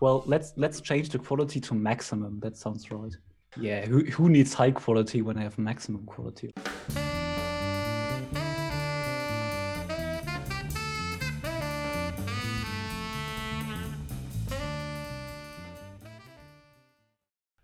Well, let's let's change the quality to maximum. That sounds right. Yeah, who who needs high quality when I have maximum quality?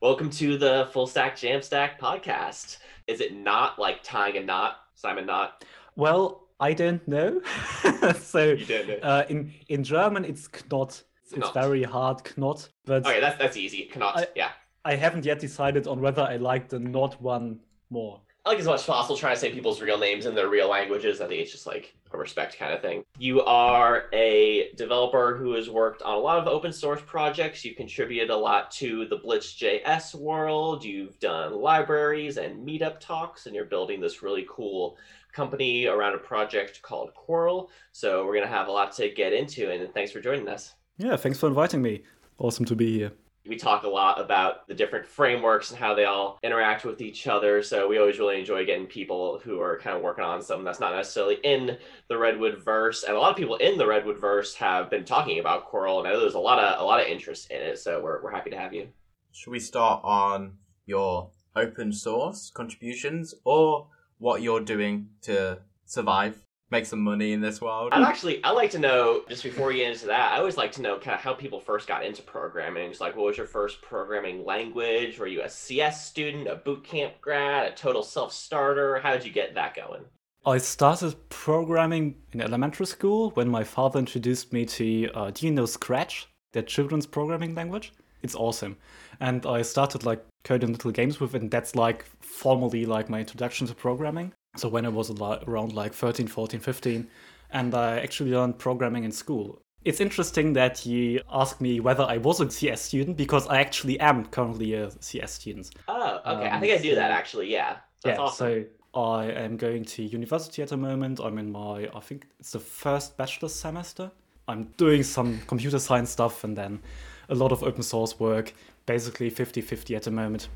Welcome to the Full Stack Jamstack podcast. Is it not like tying a knot, Simon Knott? Well, I don't know. so You don't know. uh, in in German, it's knot. It's Knot. very hard knot, but Okay, that's that's easy. Knot. I- yeah. I haven't yet decided on whether I like the knot one more. I like as much as possible trying to say people's real names in their real languages. I think it's just like a respect kind of thing. You are a developer who has worked on a lot of open source projects. You contributed a lot to the Blitz.js world. You've done libraries and meetup talks, and you're building this really cool company around a project called Quirrel. So we're gonna have a lot to get into, and thanks for joining us. Yeah, thanks for inviting me. Awesome to be here. we talk a lot about the different frameworks and how they all interact with each other. So we always really enjoy getting people who are kind of working on something that's not necessarily in the Redwood verse. And a lot of people in the Redwood verse have been talking about Quirrel, and I know there's a lot of a lot of interest in it. So we're we're happy to have you. Should we start on your open source contributions or what you're doing to survive, make some money in this world? I'd actually I'd like to know just before we get into that, I always like to know kind of how people first got into programming. It's like what was your first programming language? Were you a CS student, a boot camp grad, a total self starter? How did you get that going? I started programming in elementary school when my father introduced me to, uh, do you know Scratch, the children's programming language? It's awesome. And I started like coding little games with it, and that's like formally like my introduction to programming. So when I was around like 13, 14, 15, and I actually learned programming in school. It's interesting that you asked me whether I was a CS student because I actually am currently a CS student. Oh, okay. I Um, think I do that actually. Yeah, that's yeah, awesome. so I am going to university at the moment. I'm in my, I think it's the first bachelor's semester. I'm doing some computer science stuff and then a lot of open source work, basically 50 50 at the moment.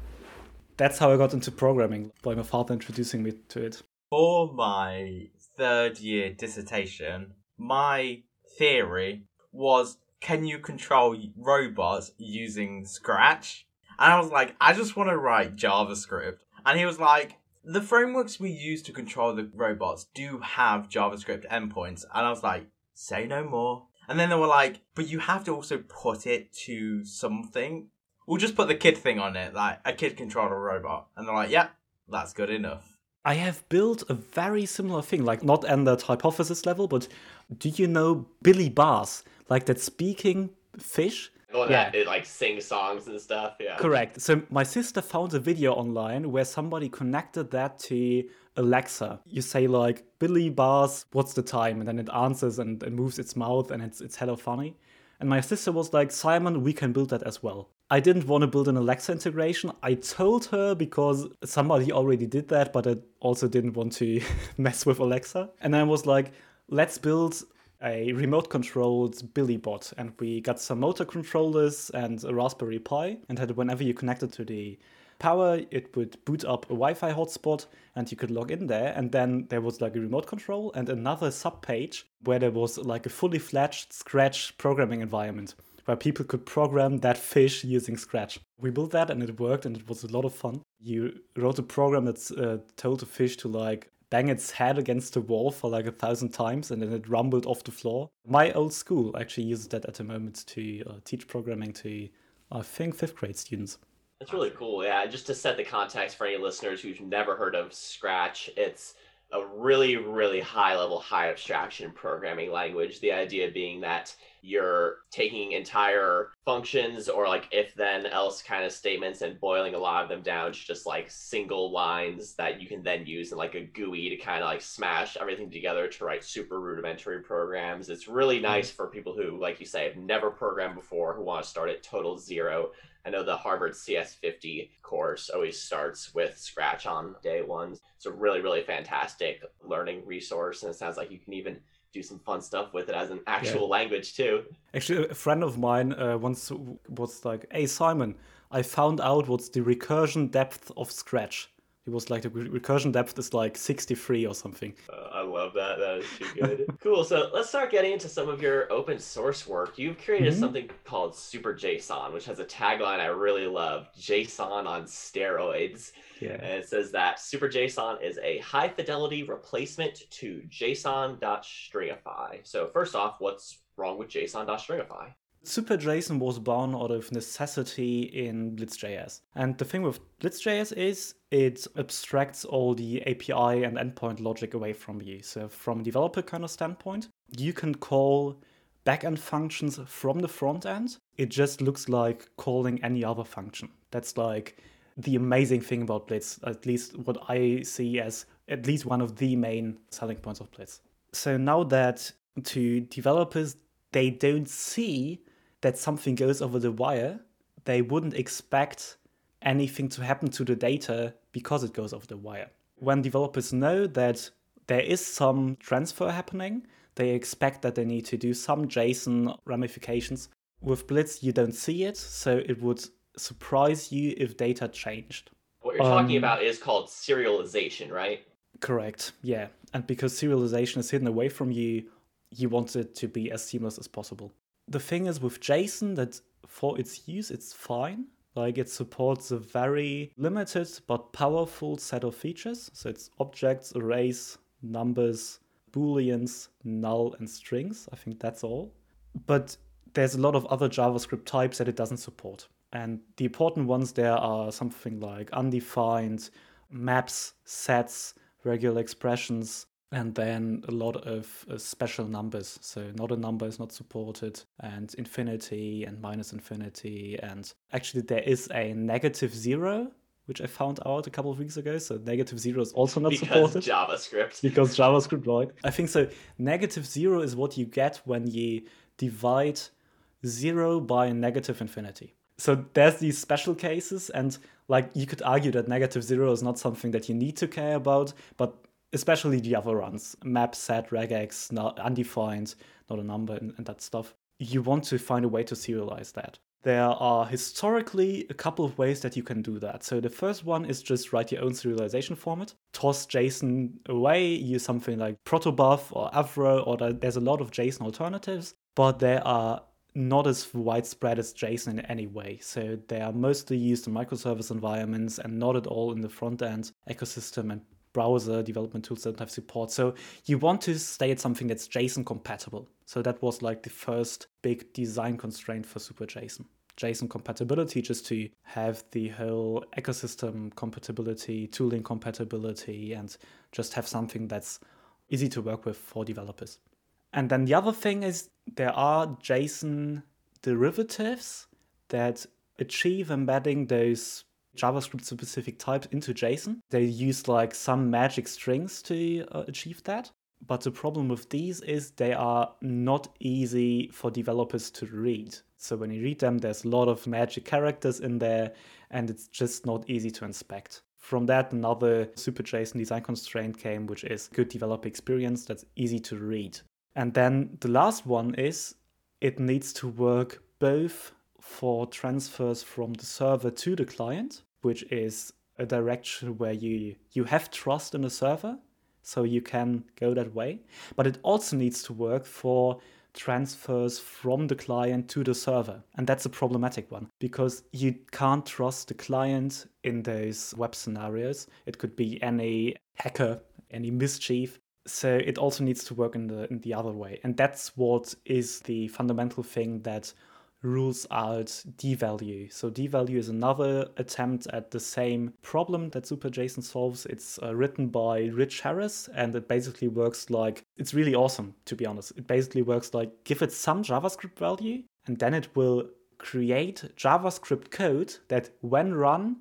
That's how I got into programming, by my father introducing me to it. For my third year dissertation, my theory was can you control robots using Scratch? And I was like, I just want to write JavaScript. And he was like, the frameworks we use to control the robots do have JavaScript endpoints. And I was like, say no more. And then they were like, but you have to also put it to something. We'll just put the kid thing on it, like a kid controlled a robot. And they're like, yeah, that's good enough. I have built a very similar thing, like not at that hypothesis level, but do you know Billy Bass, Like that speaking fish? The one Yeah. that it like sings songs and stuff. Yeah. Correct. So my sister found a video online where somebody connected that to Alexa. You say like Billy Bass, what's the time? And then it answers and, it moves its mouth and it's it's hella funny. And my sister was like, Simon, we can build that as well. I didn't want to build an Alexa integration. I told her because somebody already did that, but I also didn't want to mess with Alexa. And I was like, let's build a remote controlled Billy bot. And we got some motor controllers and a Raspberry Pi. And had whenever you connected to the power, it would boot up a Wi Fi hotspot and you could log in there. And then there was like a remote control and another sub page where there was like a fully fledged Scratch programming environment where people could program that fish using Scratch. We built that and it worked and it was a lot of fun. You wrote a program that's uh, told the fish to like bang its head against the wall for like a thousand times and then it rumbled off the floor. My old school actually uses that at the moment to uh, teach programming to, I think, fifth grade students. That's really cool. Yeah, just to set the context for any listeners who've never heard of Scratch, it's a really, really high level, high abstraction programming language. The idea being that you're taking entire functions or like if then else kind of statements and boiling a lot of them down to just like single lines that you can then use in like a GUI to kind of like smash everything together to write super rudimentary programs. It's really mm-hmm. nice for people who, like you say, have never programmed before, who want to start at total zero I know the Harvard CS50 course always starts with Scratch on day one. It's a really, really fantastic learning resource, and it sounds like you can even do some fun stuff with it as an actual language too. Actually, a friend of mine uh, once was like, "Hey Simon, I found out what's the recursion depth of Scratch." It was like the recursion depth is like 63 or something. Uh, I love that. That is too good. cool. So let's start getting into some of your open source work. You've created mm-hmm. something called Super JSON, which has a tagline I really love JSON on steroids. Yeah. And it says that Super JSON is a high fidelity replacement to JSON.stringify. So, first off, what's wrong with JSON.stringify? SuperJSON was born out of necessity in Blitz.js. And the thing with Blitz.js is it abstracts all the API and endpoint logic away from you. So, from a developer kind of standpoint, you can call backend functions from the front end. It just looks like calling any other function. That's like the amazing thing about Blitz, at least what I see as at least one of the main selling points of Blitz. So, now that to developers, they don't see that something goes over the wire, they wouldn't expect anything to happen to the data because it goes over the wire. When developers know that there is some transfer happening, they expect that they need to do some JSON ramifications. With Blitz, you don't see it, so it would surprise you if data changed. What you're um, talking about is called serialization, right? Correct, yeah. And because serialization is hidden away from you, you want it to be as seamless as possible the thing is with JSON that for its use, it's fine. Like it supports a very limited but powerful set of features. So it's objects, arrays, numbers, booleans, null, and strings. I think that's all. But there's a lot of other JavaScript types that it doesn't support. And the important ones there are something like undefined, maps, sets, regular expressions, and then a lot of uh, special numbers. So not a number is not supported, and infinity and minus infinity, and actually there is a negative zero. Which I found out a couple of weeks ago. So negative zero is also not because supported. JavaScript. Because JavaScript, right? I think so. Negative zero is what you get when you divide zero by negative infinity. So there's these special cases, and like you could argue that negative zero is not something that you need to care about, but especially the other runs, map, set, regex, not undefined, not a number, and, and that stuff. You want to find a way to serialize that. There are historically a couple of ways that you can do that. So the first one is just write your own serialization format. Toss JSON away, use something like protobuf or Avro, or there's a lot of JSON alternatives, but they are not as widespread as JSON in any way. So they are mostly used in microservice environments and not at all in the front end ecosystem and browser development tools don't have support. So you want to stay at something that's JSON compatible. So that was like the first big design constraint for Super JSON. JSON compatibility just to have the whole ecosystem compatibility, tooling compatibility, and just have something that's easy to work with for developers. And then the other thing is there are JSON derivatives that achieve embedding those JavaScript specific types into JSON. They use like some magic strings to uh, achieve that. But the problem with these is they are not easy for developers to read. So when you read them, there's a lot of magic characters in there, and it's just not easy to inspect. From that, another super JSON design constraint came, which is good developer experience that's easy to read. And then the last one is it needs to work both for transfers from the server to the client, which is a direction where you you have trust in the server, so you can go that way. But it also needs to work for transfers from the client to the server. And that's a problematic one because you can't trust the client in those web scenarios. It could be any hacker, any mischief. So it also needs to work in the in the other way. And that's what is the fundamental thing that rules out devalue. So devalue is another attempt at the same problem that SuperJSON solves. It's uh, written by Rich Harris and it basically works like it's really awesome to be honest. It basically works like give it some JavaScript value and then it will create JavaScript code that when run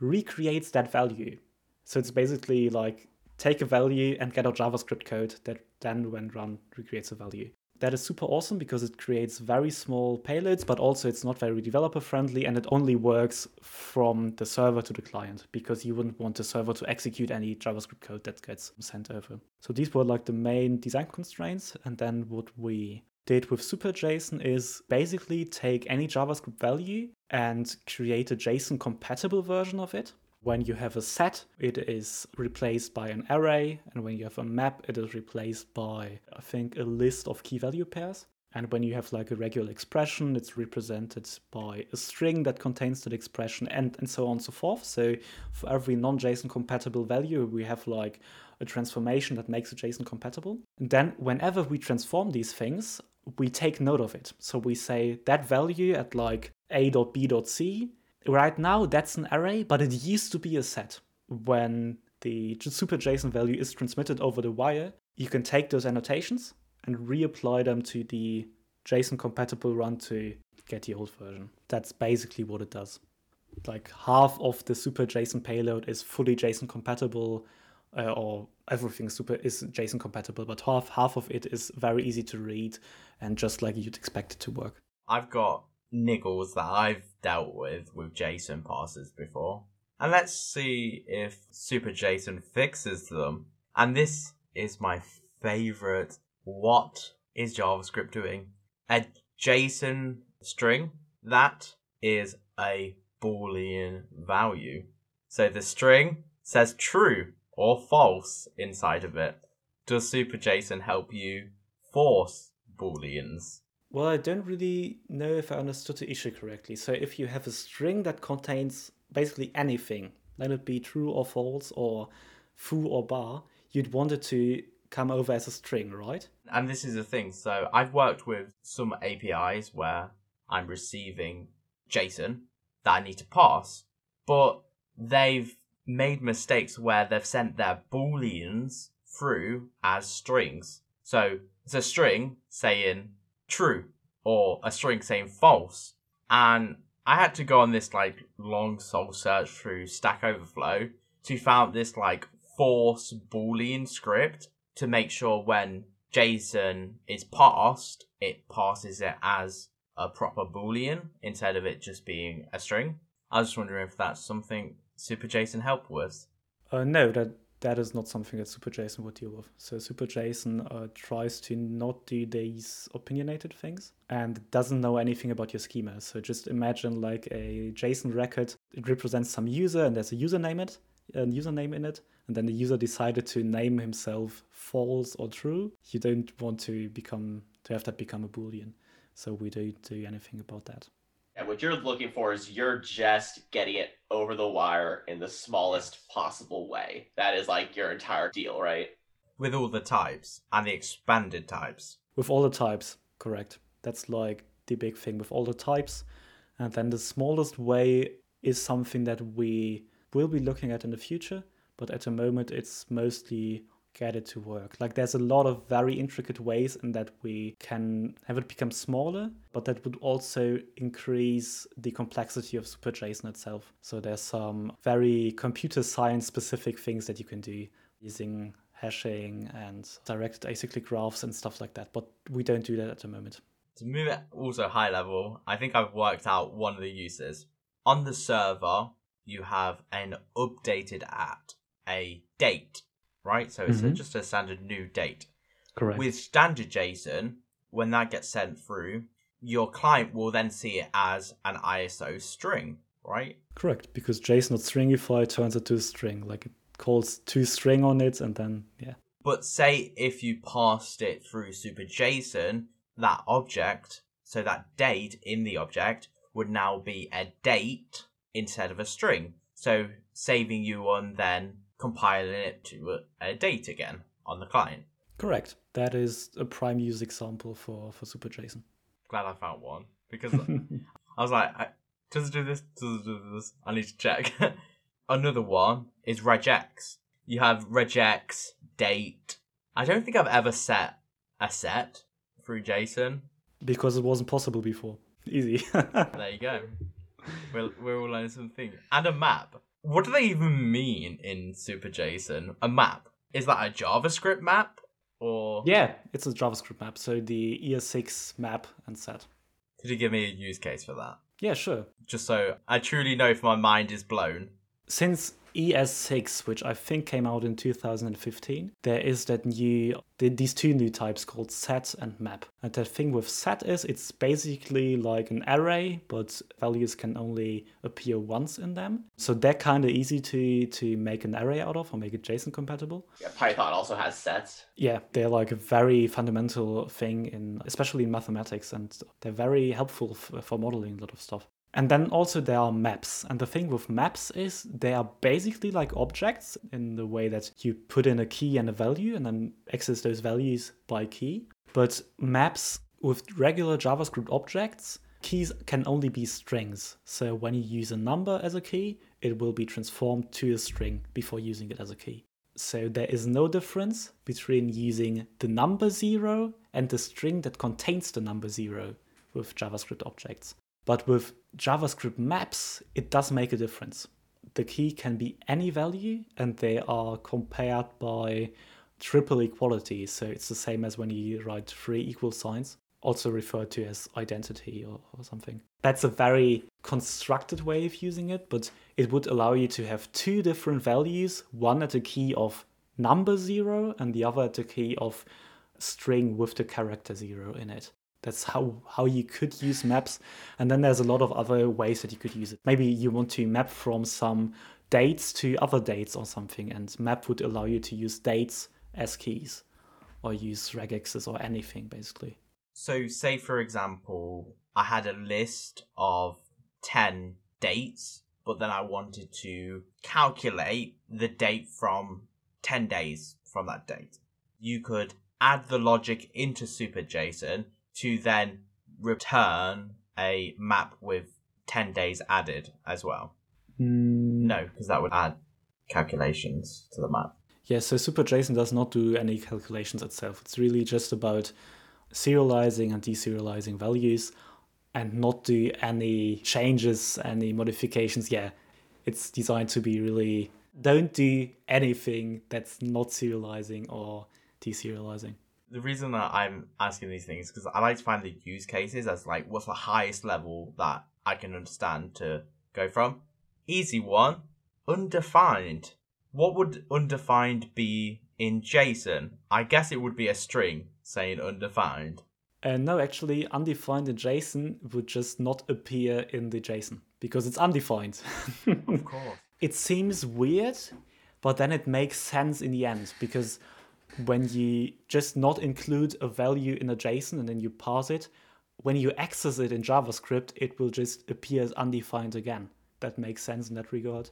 recreates that value. So it's basically like take a value and get a JavaScript code that then when run recreates a value that is super awesome because it creates very small payloads, but also it's not very developer friendly and it only works from the server to the client because you wouldn't want the server to execute any JavaScript code that gets sent over. So these were like the main design constraints. And then what we did with SuperJSON is basically take any JavaScript value and create a JSON compatible version of it When you have a set, it is replaced by an array, and when you have a map, it is replaced by, I think, a list of key value pairs. And when you have like a regular expression, it's represented by a string that contains that expression and, and so on and so forth. So for every non-JSON compatible value, we have like a transformation that makes it JSON compatible. And then whenever we transform these things, we take note of it. So we say that value at like a.b.c, right now that's an array, but it used to be a set. When the super JSON value is transmitted over the wire, you can take those annotations and reapply them to the JSON compatible run to get the old version. That's basically what it does. Like half of the super JSON payload is fully JSON compatible, uh, or everything super is JSON compatible, but half half of it is very easy to read and just like you'd expect it to work. I've got niggles that I've dealt with with JSON parsers before. And let's see if Super JSON fixes them. And this is my favorite what is JavaScript doing? A JSON string that is a Boolean value. So the string says true or false inside of it. Does SuperJSON help you force Booleans? Well, I don't really know if I understood the issue correctly. So if you have a string that contains basically anything, let it be true or false or foo or bar, you'd want it to come over as a string, right? And this is the thing. So I've worked with some APIs where I'm receiving JSON that I need to pass, but they've made mistakes where they've sent their booleans through as strings. So it's a string saying true or a string saying false. And I had to go on this like long soul search through Stack Overflow to find this like force boolean script to make sure when JSON is passed, it passes it as a proper boolean instead of it just being a string. I was just wondering if that's something SuperJSON help with. Uh, no, that that is not something that SuperJSON would deal with. So SuperJSON uh, tries to not do these opinionated things and doesn't know anything about your schema. So just imagine like a JSON record. It represents some user and there's a username it, a username in it, and then the user decided to name himself false or true, you don't want to become to have that become a boolean. So we don't do anything about that. And what you're looking for is you're just getting it over the wire in the smallest possible way. That is like your entire deal, right? With all the types and the expanded types. With all the types, correct. That's like the big thing with all the types. And then the smallest way is something that we will be looking at in the future but at the moment it's mostly get it to work. Like there's a lot of very intricate ways in that we can have it become smaller, but that would also increase the complexity of SuperJSON itself. So there's some very computer science specific things that you can do using hashing and directed acyclic graphs and stuff like that, but we don't do that at the moment. To move it also high level, I think I've worked out one of the uses. On the server, you have an updated at a date, right? So it's mm-hmm. a, just a standard new date. Correct. With standard JSON, when that gets sent through, your client will then see it as an ISO string, right? Correct, because JSON stringify turns it to a string, like it calls to string on it, and then yeah. But say if you passed it through Super JSON, that object, so that date in the object would now be a date instead of a string. So saving you on then compiling it to a, date again on the client. Correct. That is a prime use example for for SuperJSON. Glad I found one because I was like, I, does it do this? Does it do this? I need to check. Another one is regex. You have regex date. I don't think I've ever set a set through JSON because it wasn't possible before. Easy. there you go. We're, we're all learning something. And a map. What do they even mean in SuperJSON? A map? Is that a JavaScript map? Or Yeah, it's a JavaScript map. So the ES6 map and set. Could you give me a use case for that? Yeah, sure. Just so I truly know if my mind is blown. Since ES6, which I think came out in 2015, there is that new, these two new types called set and map. And the thing with set is it's basically like an array, but values can only appear once in them. So they're kind of easy to, to make an array out of or make it JSON compatible. Yeah, Python also has sets. Yeah, they're like a very fundamental thing in, especially in mathematics, and they're very helpful for modeling a lot of stuff. And then also there are maps. And the thing with maps is they are basically like objects in the way that you put in a key and a value and then access those values by key. But maps with regular JavaScript objects, keys can only be strings. So when you use a number as a key, it will be transformed to a string before using it as a key. So there is no difference between using the number zero and the string that contains the number zero with JavaScript objects. But with JavaScript maps, it does make a difference. The key can be any value and they are compared by triple equality. So it's the same as when you write three equal signs, also referred to as identity or, or something. That's a very constructed way of using it, but it would allow you to have two different values, one at a key of number zero and the other at a key of string with the character zero in it. That's how, how you could use maps. And then there's a lot of other ways that you could use it. Maybe you want to map from some dates to other dates or something, and map would allow you to use dates as keys or use regexes or anything basically. So, say for example, I had a list of 10 dates, but then I wanted to calculate the date from 10 days from that date. You could add the logic into SuperJSON to then return a map with 10 days added as well? Mm. No, because that would add calculations to the map. Yeah, so SuperJSON does not do any calculations itself. It's really just about serializing and deserializing values and not do any changes, any modifications. Yeah, it's designed to be really don't do anything that's not serializing or deserializing the reason that I'm asking these things because I like to find the use cases as like what's the highest level that I can understand to go from. Easy one, undefined. What would undefined be in JSON? I guess it would be a string saying undefined. Uh, no, actually, undefined in JSON would just not appear in the JSON because it's undefined. of course. It seems weird, but then it makes sense in the end because when you just not include a value in a JSON and then you parse it, when you access it in JavaScript, it will just appear as undefined again. That makes sense in that regard.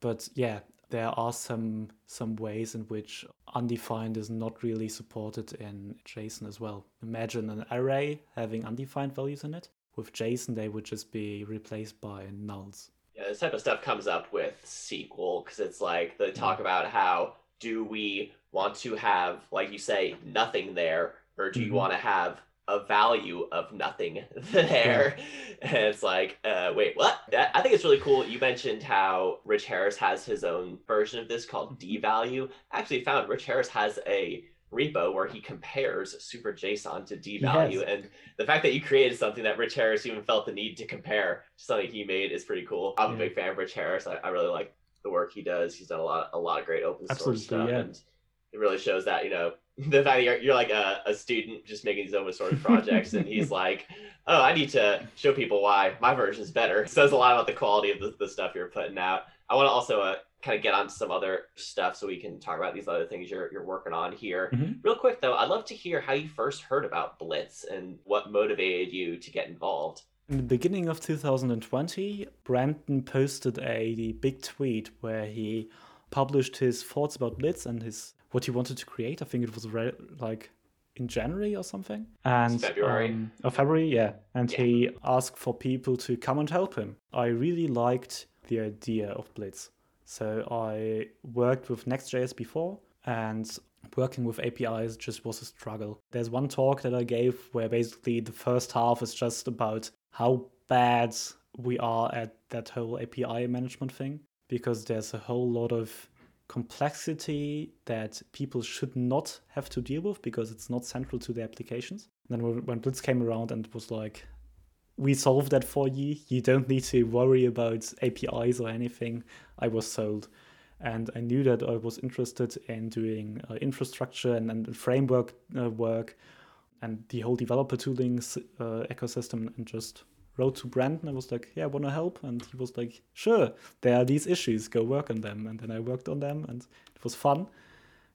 But yeah, there are some some ways in which undefined is not really supported in JSON as well. Imagine an array having undefined values in it. With JSON, they would just be replaced by nulls. Yeah, this type of stuff comes up with SQL because it's like they talk mm. about how do we want to have, like you say, nothing there, or do you mm-hmm. want to have a value of nothing there? And it's like, uh, wait, what? That, I think it's really cool. You mentioned how Rich Harris has his own version of this called mm-hmm. devalue. I actually found Rich Harris has a repo where he compares super JSON to devalue. Yes. And the fact that you created something that Rich Harris even felt the need to compare to something he made is pretty cool. I'm yeah. a big fan of Rich Harris. I, I, really like the work he does. He's done a lot, a lot of great open source Absolutely, stuff. Yeah. And it really shows that you know the fact that you're, you're like a, a student just making these open source projects and he's like oh i need to show people why my version is better. It says a lot about the quality of the, the stuff you're putting out. I want to also uh, kind of get on to some other stuff so we can talk about these other things you're, you're working on here. Mm-hmm. real quick though i'd love to hear how you first heard about blitz and what motivated you to get involved. In the beginning of 2020 brandon posted a big tweet where he published his thoughts about blitz and his what he wanted to create. I think it was re- like in January or something. And February. Um, oh, February, yeah. And yeah. he asked for people to come and help him. I really liked the idea of Blitz. So I worked with Next.js before and working with APIs just was a struggle. There's one talk that I gave where basically the first half is just about how bad we are at that whole API management thing because there's a whole lot of complexity that people should not have to deal with because it's not central to the applications. And then when Blitz came around and was like, we solved that for you. You don't need to worry about APIs or anything. I was sold. and I knew that I was interested in doing uh, infrastructure and, and framework uh, work and the whole developer tooling uh, ecosystem and just wrote to Brandon. I was like, yeah, I want to help. And he was like, sure, there are these issues, go work on them. And then I worked on them and it was fun.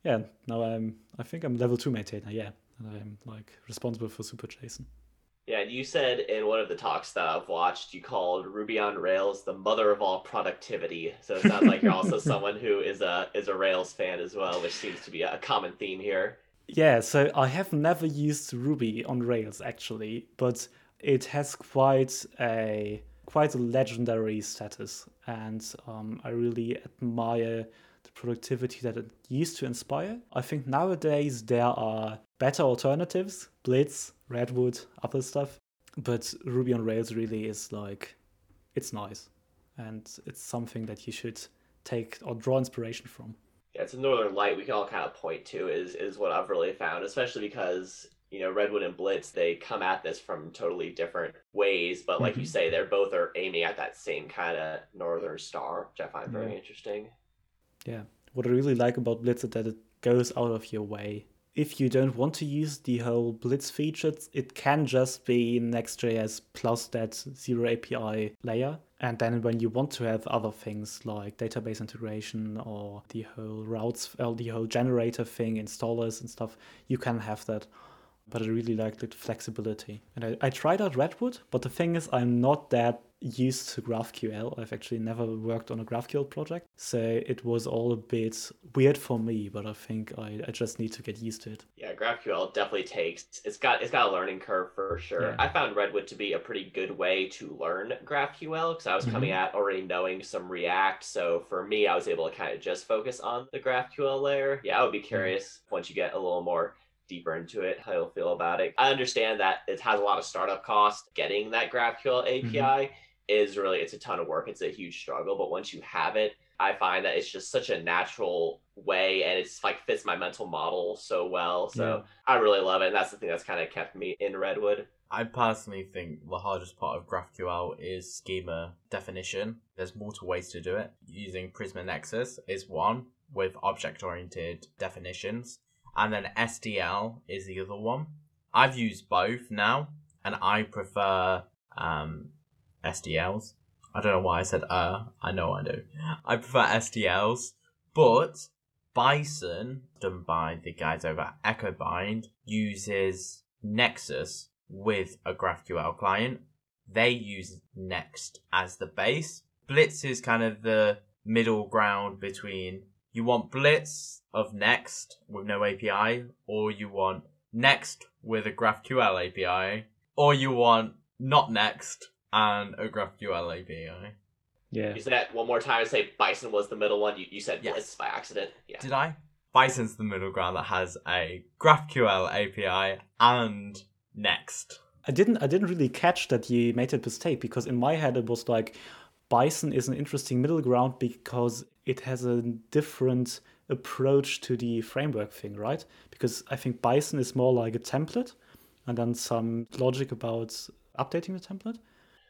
Yeah, now I'm, I think I'm level two maintainer, yeah. And I'm like responsible for Super JSON. Yeah, and you said in one of the talks that I've watched, you called Ruby on Rails the mother of all productivity. So it sounds like you're also someone who is a is a Rails fan as well, which seems to be a common theme here. Yeah, so I have never used Ruby on Rails actually, but it has quite a quite a legendary status, and um, I really admire the productivity that it used to inspire. I think nowadays there are better alternatives, Blitz, Redwood, other stuff, but Ruby on Rails really is like it's nice, and it's something that you should take or draw inspiration from. Yeah, it's a northern light we can all kind of point to is is what I've really found, especially because you know Redwood and Blitz they come at this from totally different ways, but like mm-hmm. you say, they're both are aiming at that same kind of northern star, which I find very yeah. interesting. Yeah, what I really like about Blitz is that it goes out of your way. If you don't want to use the whole Blitz features, it can just be Next.js plus that zero API layer. And then when you want to have other things like database integration or the whole routes, or the whole generator thing, installers and stuff, you can have that. But I really like the flexibility. And I, I tried out Redwood, but the thing is, I'm not that used to GraphQL. I've actually never worked on a GraphQL project. So it was all a bit weird for me, but I think I, I just need to get used to it. Yeah, GraphQL definitely takes it's got it's got a learning curve for sure. Yeah. I found Redwood to be a pretty good way to learn GraphQL because I was coming mm-hmm. at already knowing some React. So for me, I was able to kind of just focus on the GraphQL layer. Yeah, I would be mm-hmm. curious mm-hmm. once you get a little more deeper into it, how you'll feel about it. I understand that it has a lot of startup cost getting that GraphQL API. Mm-hmm is really it's a ton of work. It's a huge struggle, but once you have it, I find that it's just such a natural way and it's like fits my mental model so well. So yeah. I really love it. And that's the thing that's kind of kept me in Redwood. I personally think the hardest part of GraphQL is schema definition. There's multiple ways to do it. Using Prisma Nexus is one with object oriented definitions, and then SDL is the other one. I've used both now, and I prefer um, SDLs. I don't know why I said uh. I know I do. I prefer SDLs, but Bison, done by the guys over at EchoBind, uses Nexus with a GraphQL client. They use Next as the base. Blitz is kind of the middle ground between you want Blitz of Next with no API, or you want Next with a GraphQL API, or you want not Next and a GraphQL API. Yeah. You said that one more time and say Bison was the middle one. You, you said yes. Blitz by accident. Yeah. Did I? Bison's the middle ground that has a GraphQL API and Next. I didn't I didn't really catch that you made a mistake because in my head it was like Bison is an interesting middle ground because it has a different approach to the framework thing, right? Because I think Bison is more like a template and then some logic about updating the template.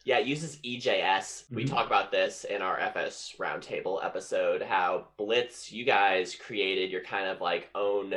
Yeah, it uses EJS. Mm-hmm. We talk about this in our FS Roundtable episode. How Blitz, you guys created your kind of like own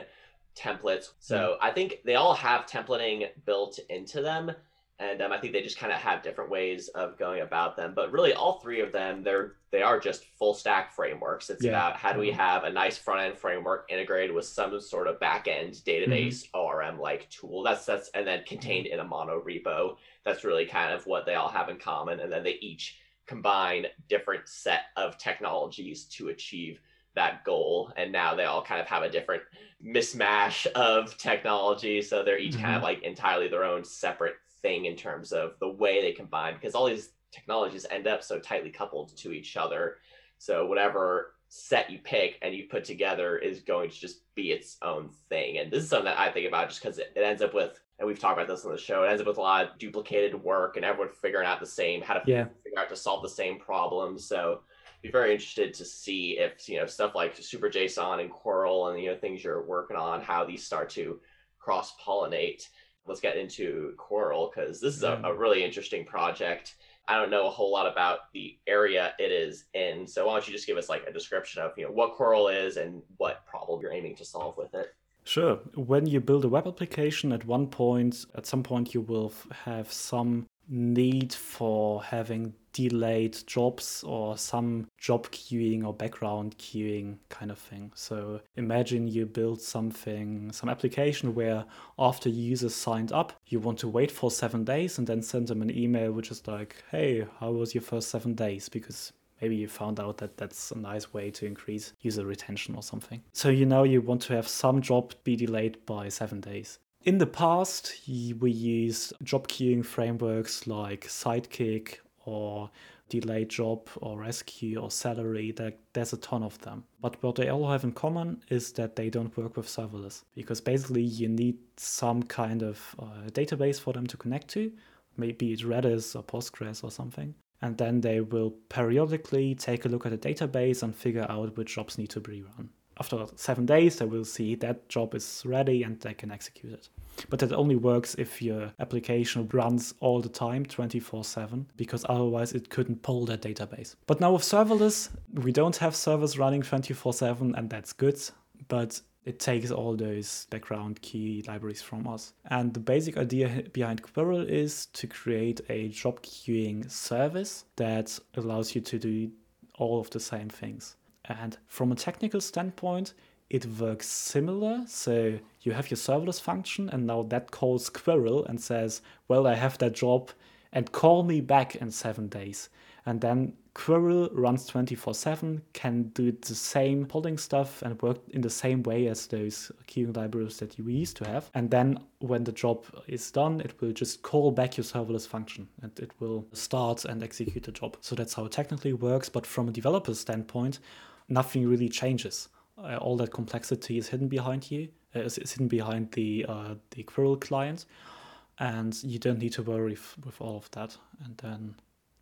templates. So mm-hmm. I think they all have templating built into them, and um, I think they just kind of have different ways of going about them. But really, all three of them, they're they are just full stack frameworks. It's yeah. about how do we mm-hmm. have a nice front end framework integrated with some sort of back end database mm-hmm. ORM like tool. That's that's and then contained in a mono repo that's really kind of what they all have in common and then they each combine different set of technologies to achieve that goal and now they all kind of have a different mismatch of technology so they're each mm-hmm. kind of mm-hmm. like entirely their own separate thing in terms of the way they combine because all these technologies end up so tightly coupled to each other so whatever set you pick and you put together is going to just be its own thing and this is something that i think about just because it, it ends up with and we've talked about this on the show. It ends up with a lot of duplicated work and everyone figuring out the same how to yeah. figure out to solve the same problem. So be very interested to see if you know stuff like Super JSON and Quirrel and you know things you're working on, how these start to cross pollinate. Let's get into Quirrel because this is a, a, mm. really interesting project. I don't know a whole lot about the area it is in. So why don't you just give us like a description of you know what Quirrel is and what problem you're aiming to solve with it? Sure. When you build a web application, at one point, at some point, you will have some need for having delayed jobs or some job queuing or background queuing kind of thing. So imagine you build something, some application where after users signed up, you want to wait for seven days and then send them an email which is like, hey, how was your first seven days? Because maybe you found out that that's a nice way to increase user retention or something. So you know you want to have some job be delayed by seven days. In the past, we used job queuing frameworks like Sidekiq or Delayed Job or Resque or Celery. There's a ton of them. But what they all have in common is that they don't work with serverless because basically you need some kind of uh, database for them to connect to, maybe it's Redis or Postgres or something and then they will periodically take a look at the database and figure out which jobs need to be run. After seven days, they will see that job is ready and they can execute it. But that only works if your application runs all the time, 24 7, because otherwise it couldn't pull that database. But now with serverless, we don't have servers running 24 7, and that's good. But it takes all those background key libraries from us. And the basic idea behind Quirrel is to create a job queuing service that allows you to do all of the same things. And from a technical standpoint, it works similar. So you have your serverless function, and now that calls Quirrel and says, Well, I have that job, and call me back in seven days. And then Quirrel runs 24 7, can do the same polling stuff and work in the same way as those queuing libraries that you used to have. And then when the job is done, it will just call back your serverless function and it will start and execute the job. So that's how it technically works. But from a developer's standpoint, nothing really changes. Uh, all that complexity is hidden behind you, uh, hidden behind the, uh, the Quirrel client. And you don't need to worry f- with all of that. And then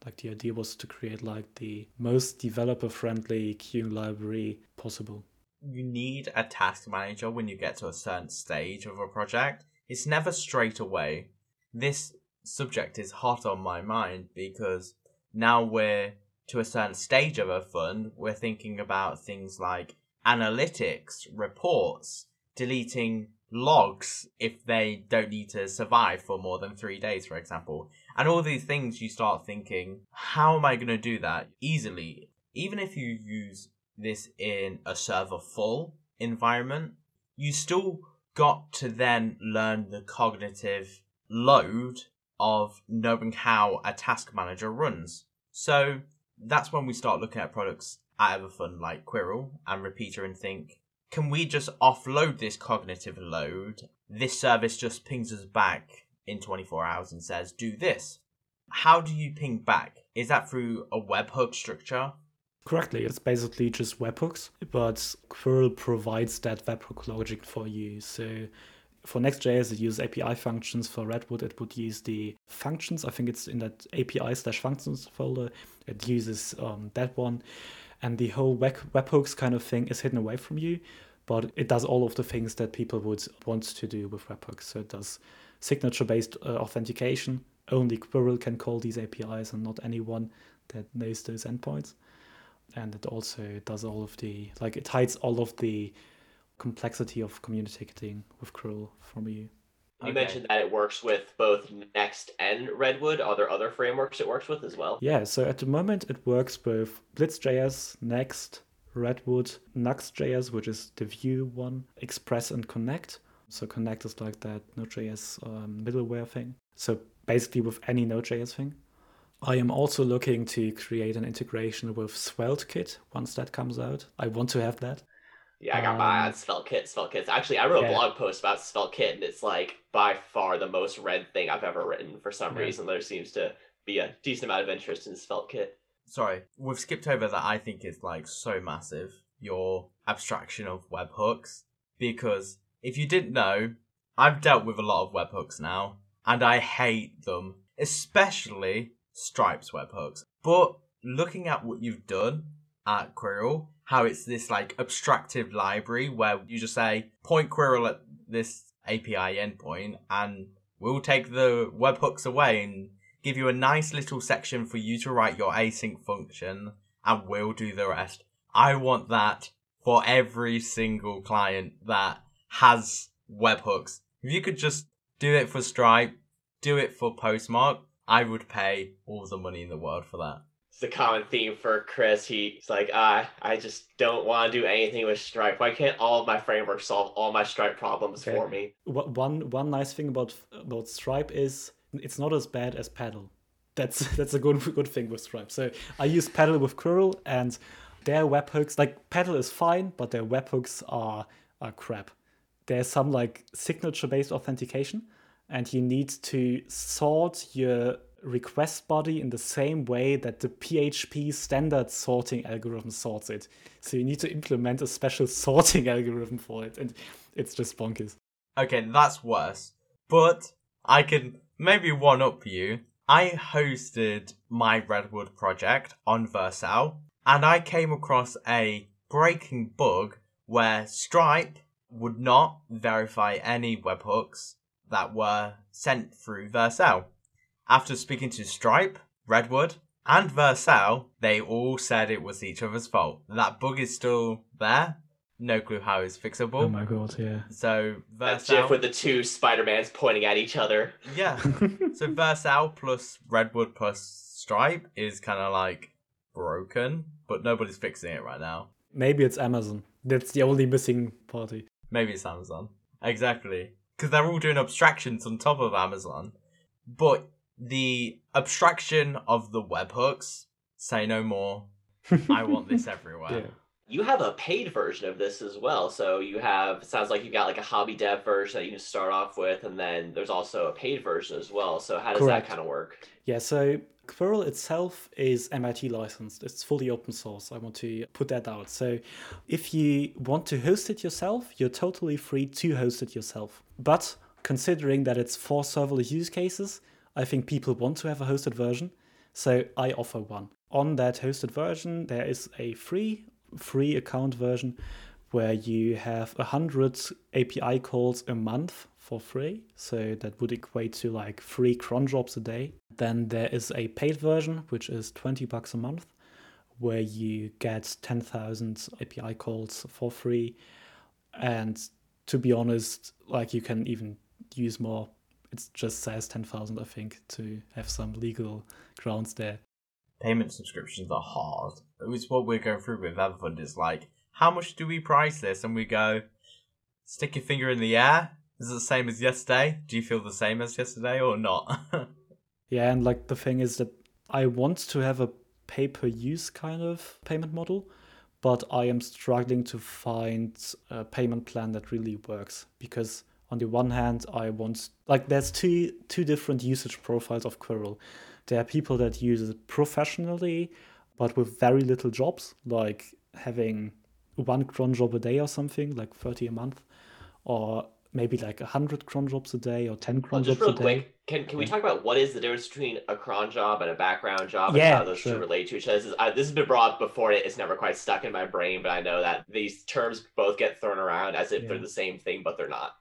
like the idea was to create like the most developer friendly queuing library possible. You need a task manager when you get to a certain stage of a project. It's never straight away. This subject is hot on my mind because now we're to a certain stage of a fund, we're thinking about things like analytics, reports, deleting logs if they don't need to survive for more than three days, for example. And all these things you start thinking, how am I going to do that easily? Even if you use this in a server full environment, you still got to then learn the cognitive load of knowing how a task manager runs. So that's when we start looking at products at Everfund like Quirrel and Repeater and think, can we just offload this cognitive load? This service just pings us back in 24 hours and says, do this. How do you ping back? Is that through a webhook structure? Correctly, it's basically just webhooks, but Quirrel provides that webhook logic for you. So for Next.js, it uses API functions. For Redwood, it would use the functions. I think it's in that API slash functions folder. It uses um, that one. And the whole web- webhooks kind of thing is hidden away from you, but it does all of the things that people would want to do with webhooks. So it does signature based uh, authentication. Only Quirrel can call these APIs and not anyone that knows those endpoints. And it also does all of the, like, it hides all of the complexity of communicating with Quirrel from you. You okay. mentioned that it works with both Next and Redwood. Are there other frameworks it works with as well? Yeah, so at the moment it works with Blitz.js, Next, Redwood, Nuxt.js, which is the Vue one, Express and Connect. So Connect is like that Node.js um, middleware thing. So basically with any Node.js thing. I am also looking to create an integration with SvelteKit once that comes out. I want to have that. Yeah, I got um, my on SvelteKit. SvelteKit. Actually, I wrote yeah. a blog post about SvelteKit, and it's like by far the most read thing I've ever written. For some yeah. reason, there seems to be a decent amount of interest in SvelteKit. Sorry, we've skipped over that. I think is like so massive. Your abstraction of webhooks, because if you didn't know, I've dealt with a lot of webhooks now, and I hate them, especially Stripe's webhooks. But looking at what you've done at Quirrel, how it's this like abstractive library where you just say point Quirrel at this API endpoint and we'll take the webhooks away and give you a nice little section for you to write your async function, and we'll do the rest. I want that for every single client that has webhooks. If you could just do it for Stripe, do it for Postmark, I would pay all the money in the world for that. It's the common theme for Chris. He's like, ah, I just don't want to do anything with Stripe. Why can't all of my frameworks solve all my Stripe problems Okay. for me? One one nice thing about about Stripe is it's not as bad as Paddle. That's that's a good good thing with Stripe. So I use Paddle with Quirrel, and their webhooks like Paddle is fine, but their webhooks are are crap. There's some like signature based authentication, and you need to sort your request body in the same way that the PHP standard sorting algorithm sorts it. So you need to implement a special sorting algorithm for it, and it's just bonkers. Okay, that's worse. But I can maybe one up you. I hosted my Redwood project on Vercel, and I came across a breaking bug where Stripe would not verify any webhooks that were sent through Vercel. After speaking to Stripe, Redwood, and Vercel, they all said it was each other's fault. That bug is still there. No clue how it's fixable. Oh my god, yeah. So That Vercel, GIF with the two Spider-Mans pointing at each other. yeah. so Vercel plus Redwood plus Stripe is kind of like broken, but nobody's fixing it right now. Maybe it's Amazon. That's the only missing party. Maybe it's Amazon. Exactly. Because they're all doing abstractions on top of Amazon. But the abstraction of the webhooks, say no more. I want this everywhere. Yeah. You have a paid version of this as well. So you have sounds like you got like a hobby dev version that you can start off with, and then there's also a paid version as well. So how does Correct. that kind of work? Yeah, so Quirrel itself is MIT licensed. It's fully open source. I want to put that out. So if you want to host it yourself, you're totally free to host it yourself. But considering that it's for serverless use cases, I think people want to have a hosted version. So I offer one. On that hosted version, there is a free free account version where you have 100 API calls a month for free. So that would equate to like three cron jobs a day. Then there is a paid version, which is 20 bucks a month, where you get 10,000 API calls for free. And to be honest, like you can even use more. It just says 10,000, I think, to have some legal grounds there. Payment subscriptions are hard. It's what we're going through with Everfund. Is like, how much do we price this? And we go, stick your finger in the air. Is it the same as yesterday? Do you feel the same as yesterday or not? Yeah, and like the thing is that I want to have a pay per use kind of payment model, but I am struggling to find a payment plan that really works because on the one hand I want like there's two two different usage profiles of Quirrel. There are people that use it professionally but with very little jobs, like having one cron job a day or something, like 30 a month, or maybe like 100 cron jobs a day or 10 cron just jobs a day. quick, can can we talk about what is the difference between a cron job and a background job and Yeah, how those two relate to each other? This, is, I, this has been brought up before. It's never quite stuck in my brain, but I know that these terms both get thrown around as if they're the same thing, but they're not.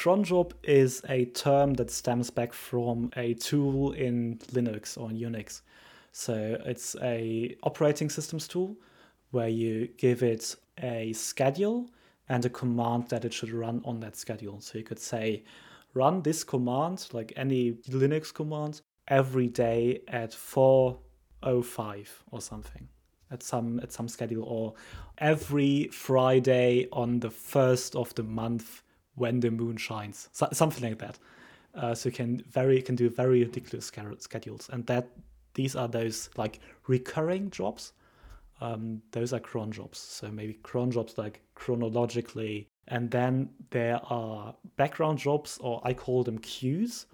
Cron job is a term that stems back from a tool in Linux or in Unix. So it's a operating systems tool where you give it a schedule and a command that it should run on that schedule. So you could say, run this command, like any Linux command, every day at 4:05 or something at some at some schedule or every Friday on the first of the month when the moon shines, so, something like that. Uh, so you can very can do very ridiculous schedules, and that these are those like recurring jobs. Um, those are cron jobs. So maybe cron jobs like chronologically, and then there are background jobs, or I call them queues,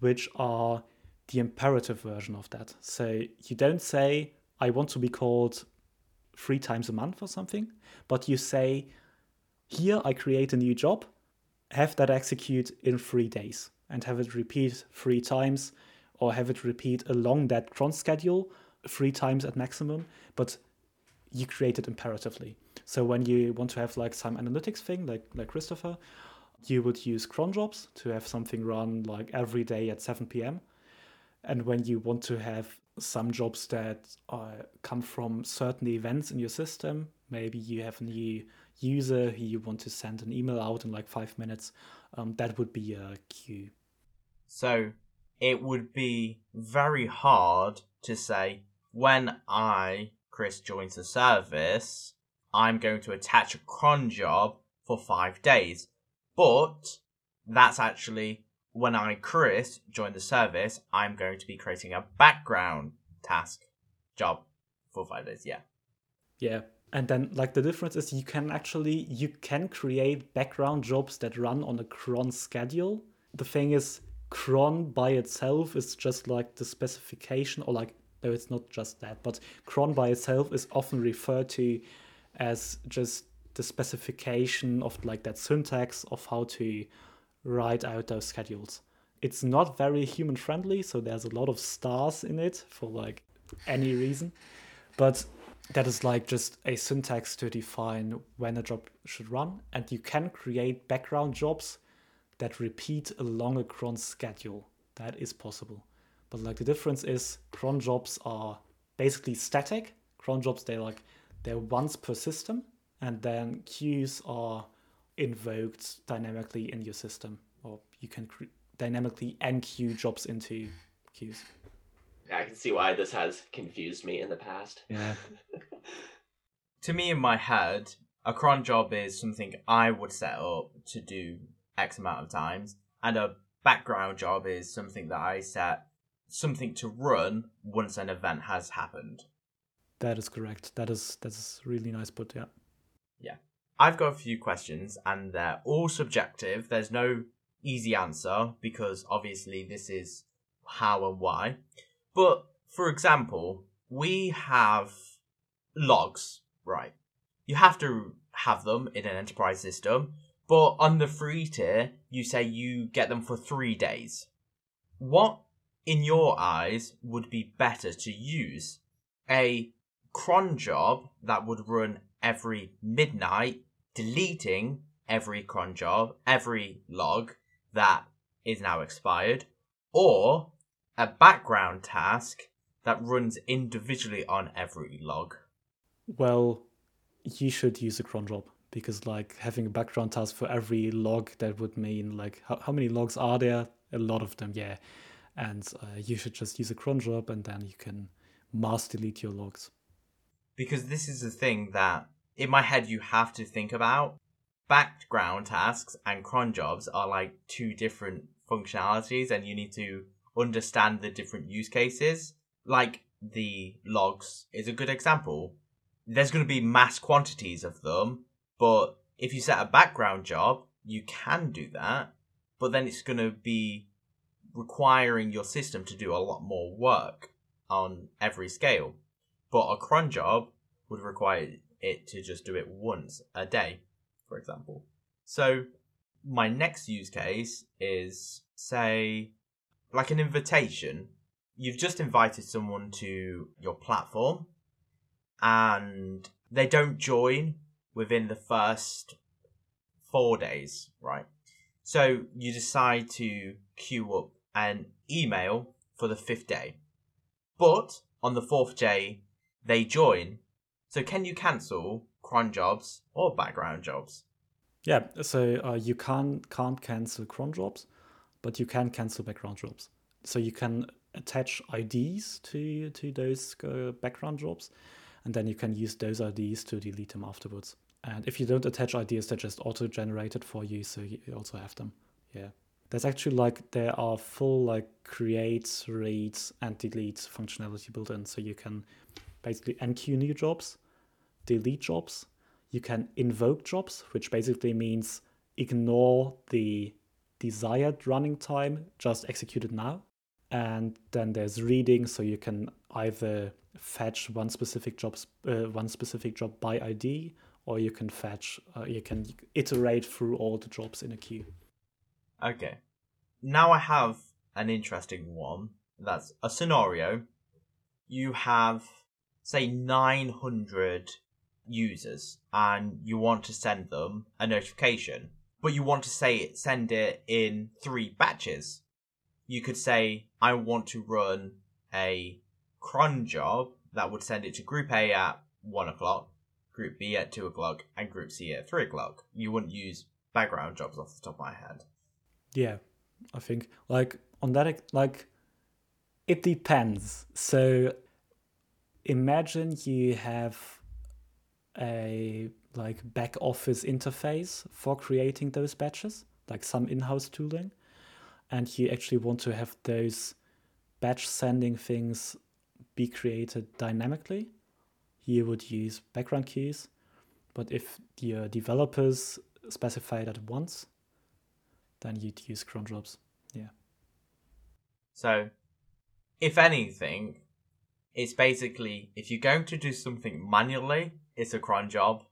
which are the imperative version of that. So you don't say I want to be called three times a month or something, but you say, here I create a new job, have that execute in three days, and have it repeat three times, or have it repeat along that cron schedule three times at maximum, but you create it imperatively. So when you want to have like some analytics thing, like like Christopher, you would use cron jobs to have something run like every day at 7 p.m. And when you want to have some jobs that uh, come from certain events in your system, maybe you have new user who you want to send an email out in like five minutes, um, that would be a queue. So it would be very hard to say when I, Chris, joins the service, I'm going to attach a cron job for five days. But that's actually when I, Chris, join the service, I'm going to be creating a background task job for five days. Yeah. Yeah. And then like the difference is you can actually you can create background jobs that run on a cron schedule. The thing is cron by itself is just like the specification or like no it's not just that, but cron by itself is often referred to as just the specification of like that syntax of how to write out those schedules. It's not very human friendly, so there's a lot of stars in it for like any reason. But that is like just a syntax to define when a job should run. And you can create background jobs that repeat along a cron schedule. That is possible. But like the difference is cron jobs are basically static. Cron jobs they like they're once per system, and then queues are invoked dynamically in your system, or you can dynamically enqueue jobs into queues. I can see why this has confused me in the past. Yeah. to me, in my head, a cron job is something I would set up to do X amount of times, and a background job is something that I set something to run once an event has happened. That is correct. That is that's really nice put, yeah. Yeah. I've got a few questions and they're all subjective. There's no easy answer because obviously this is how and why. But for example, we have logs, right? You have to have them in an enterprise system, but on the free tier, you say you get them for three days. What, in your eyes, would be better to use? A cron job that would run every midnight, deleting every cron job, every log that is now expired, or a background task that runs individually on every log. Well, you should use a cron job because like having a background task for every log that would mean like how, how many logs are there? A lot of them, yeah. And uh, you should just use a cron job and then you can mass delete your logs. Because this is the thing that in my head you have to think about. Background tasks and cron jobs are like two different functionalities and you need to understand the different use cases. Like the logs is a good example. There's going to be mass quantities of them, but if you set a background job, you can do that, but then it's going to be requiring your system to do a lot more work on every scale. But a cron job would require it to just do it once a day, for example. So my next use case is say like an invitation. You've just invited someone to your platform and they don't join within the first four days, right? So you decide to queue up an email for the fifth day. But on the fourth day, they join. So can you cancel cron jobs or background jobs? Yeah, so uh, you can't can't cancel cron jobs, but you can cancel background jobs. So you can attach IDs to to those uh, background jobs, and then you can use those IDs to delete them afterwards. And if you don't attach IDs, they're just auto-generated for you, so you also have them. Yeah. There's actually like there are full like create, read, and delete functionality built in, so you can basically enqueue new jobs, delete jobs. You can invoke jobs, which basically means ignore the desired running time, just execute it now. And then there's reading, so you can either fetch one specific jobs, uh, one specific job by ID, or you can fetch, uh, you can iterate through all the jobs in a queue. Okay. Now I have an interesting one. That's a scenario. You have, say, 900 users and you want to send them a notification, but you want to say it, send it in three batches. you could say, I want to run a cron job that would send it to group A at one o'clock, group B at two o'clock, and group C at three o'clock. You wouldn't use background jobs off the top of my head. Yeah, I think like on that, like it depends. So imagine you have a like back office interface for creating those batches, like some in-house tooling, and you actually want to have those batch sending things be created dynamically. You would use background keys. but if your developers specify that once, then you'd use cron jobs. Yeah. So, if anything, it's basically if you're going to do something manually, it's a cron job.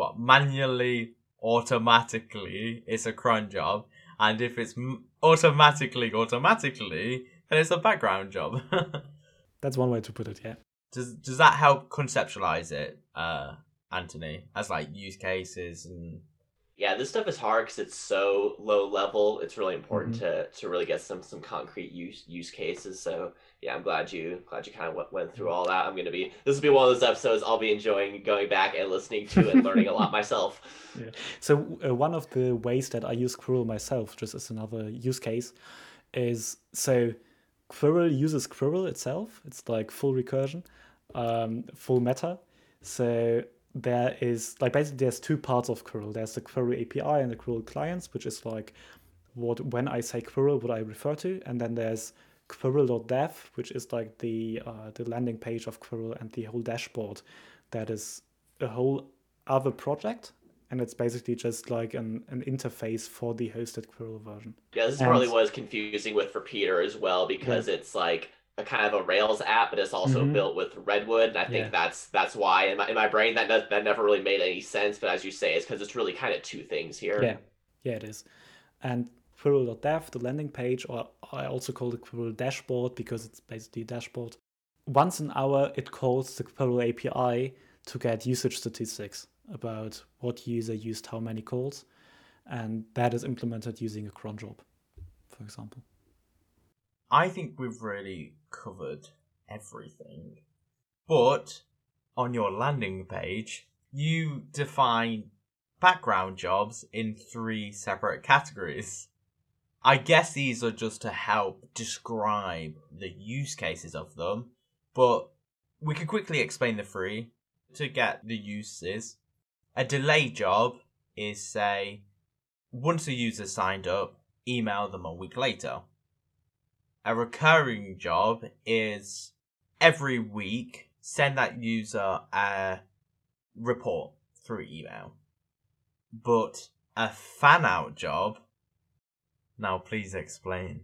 What manually, automatically, it's a cron job, and if it's automatically, automatically, then it's a background job. That's one way to put it. Yeah. does does that help conceptualize it, uh, Anthony, as like use cases and Yeah, this stuff is hard because it's so low level. It's really important to, to really get some some concrete use use cases. So yeah, I'm glad you glad you kind of went, went through all that. I'm gonna be this will be one of those episodes I'll be enjoying going back and listening to and learning a lot myself. Yeah. So uh, one of the ways that I use Quirrel myself, just as another use case, is so Quirrel uses Quirrel itself. It's like full recursion, um, full meta. So there is like basically there's two parts of Quirrel. There's the Quirrel API and the Quirrel clients, which is like what when I say Quirrel, what I refer to, and then there's Quirrel.dev, which is like the uh, the landing page of Quirrel and the whole dashboard. That is a whole other project, and it's basically just like an, an interface for the hosted Quirrel version. Yeah, this is And- probably what is confusing with for Peter as well because it's like a kind of a Rails app, but it's also Mhm. built with Redwood, and I think Yeah. that's that's why in my in my brain that does, that never really made any sense. But as you say, it's because it's really kind of two things here. Yeah, yeah, it is. And Quirrel.dev, the landing page, or I also call it Quirrel dashboard because it's basically a dashboard. Once an hour, it calls the Quirrel API to get usage statistics about what user used how many calls, and that is implemented using a cron job, for example. I think we've really covered everything. But on your landing page, you define background jobs in three separate categories. I guess these are just to help describe the use cases of them, but we could quickly explain the three to get the uses. A delay job is, say, once a user signed up, email them a week later a recurring job is every week send that user a report through email. But a fan out job. Now, please explain.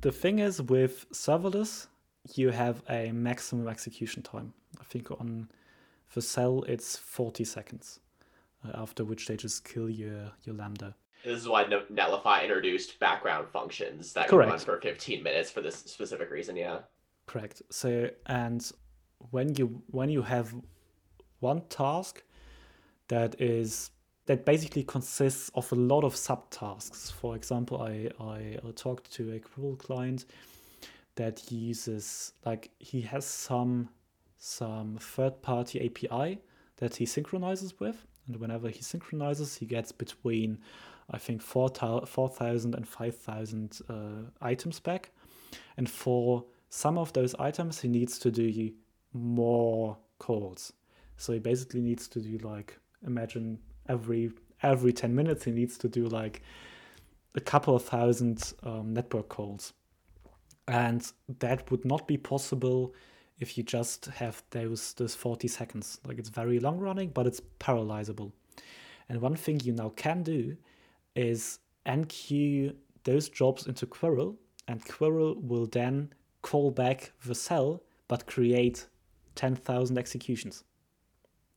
The thing is, with serverless, you have a maximum execution time. I think on Vercel it's 40 seconds, uh, after which they just kill your, your Lambda. This is why Netlify introduced background functions that run for 15 minutes for this specific reason. Yeah. Correct. So, and when you when you have one task that is that basically consists of a lot of subtasks. For example, I I uh, talked to a Quirrel client that uses like he has some some third party API that he synchronizes with, and whenever he synchronizes, he gets between I think 4,000 4,000 and 5,000 uh, items back, and for some of those items he needs to do more calls. So he basically needs to do like imagine every every 10 minutes he needs to do like a couple of thousand um, network calls. And that would not be possible if you just have those those 40 seconds. Like it's very long running, but it's parallelizable. And one thing you now can do is enqueue those jobs into Quirrel, and Quirrel will then call back Vercel but create 10,000 executions.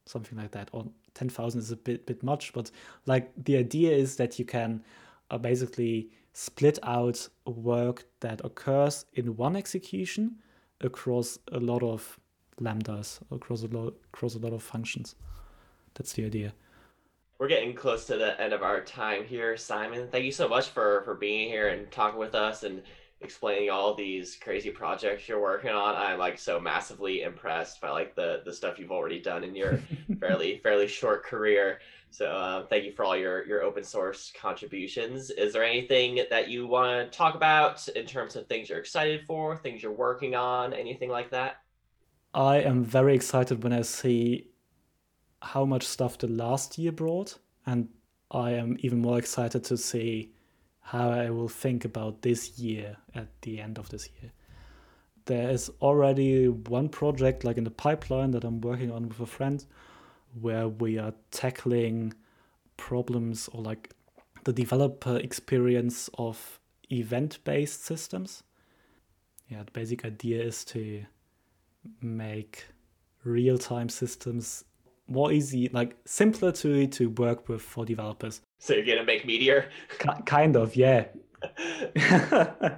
Something like that. Or 10,000 is a bit bit much, but like the idea is that you can uh, basically split out work that occurs in one execution across a lot of lambdas, across a lot across a lot of functions. That's the idea. We're getting close to the end of our time here, Simon. Thank you so much for for being here and talking with us and explaining all these crazy projects you're working on. I'm like so massively impressed by like the the stuff you've already done in your fairly fairly short career. So uh, thank you for all your your open source contributions. Is there anything that you want to talk about in terms of things you're excited for, things you're working on, anything like that? I am very excited when I see how much stuff the last year brought, and I am even more excited to see how I will think about this year at the end of this year. There is already one project like in the pipeline that I'm working on with a friend where we are tackling problems or like the developer experience of event based systems. Yeah, the basic idea is to make real time systems more easy, like simpler to to work with for developers. So you're gonna make Meteor? K- kind of, yeah.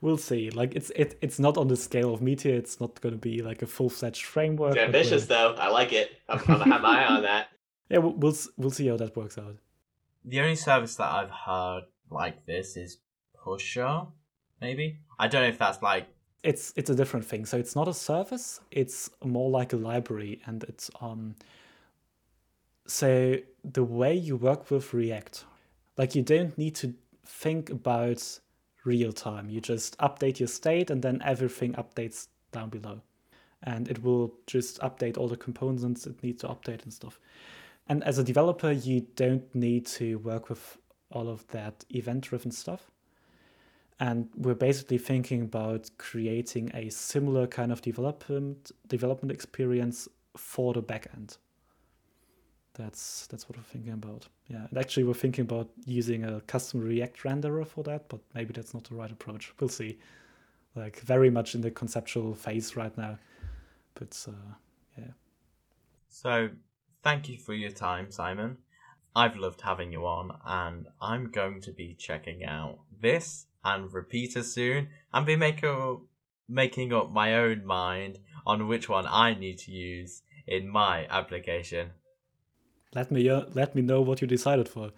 we'll see. Like it's it, it's not on the scale of Meteor. It's not going to be like a full fledged framework. It's ambitious though. I like it. I'm, I'm, I'm eye on that. Yeah, we'll, we'll we'll see how that works out. The only service that I've heard like this is Pusher, maybe. I don't know if that's like it's it's a different thing. So it's not a service. It's more like a library, and it's um. So the way you work with React, like you don't need to think about real time. You just update your state, and then everything updates down below, and it will just update all the components it needs to update and stuff. And as a developer, you don't need to work with all of that event-driven stuff and we're basically thinking about creating a similar kind of development development experience for the backend. That's that's what we're thinking about. Yeah, and actually we're thinking about using a custom React renderer for that, but maybe that's not the right approach. We'll see. Like very much in the conceptual phase right now, but uh, yeah. So thank you for your time, Simon. I've loved having you on, and I'm going to be checking out this and Repeater soon, and be making making up my own mind on which one I need to use in my application. Let me uh, let me know what you decided for.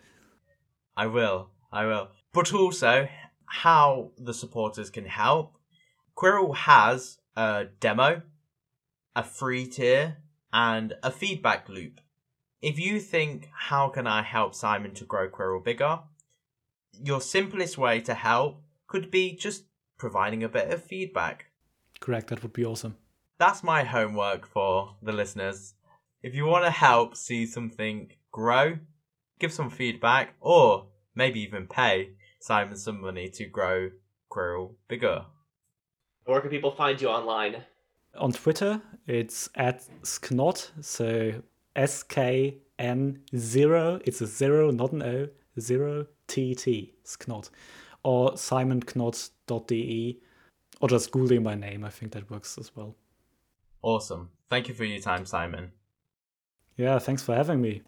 I will. I will. But also how the supporters can help. Quirrel has a demo, a free tier, and a feedback loop. If you think how can I help Simon to grow Quirrel bigger, your simplest way to help could be just providing a bit of feedback. Correct, that would be awesome. That's my homework for the listeners. If you want to help see something grow, give some feedback, or maybe even pay Simon some money to grow Quirrel bigger. Where can people find you online? On Twitter, it's at Sknot, so S K N zero. It's a zero, not an O. Zero T T. Sknot or simonknott.de or just googling my name. I think that works as well. Awesome. Thank you for your time, Simon. Yeah, thanks for having me.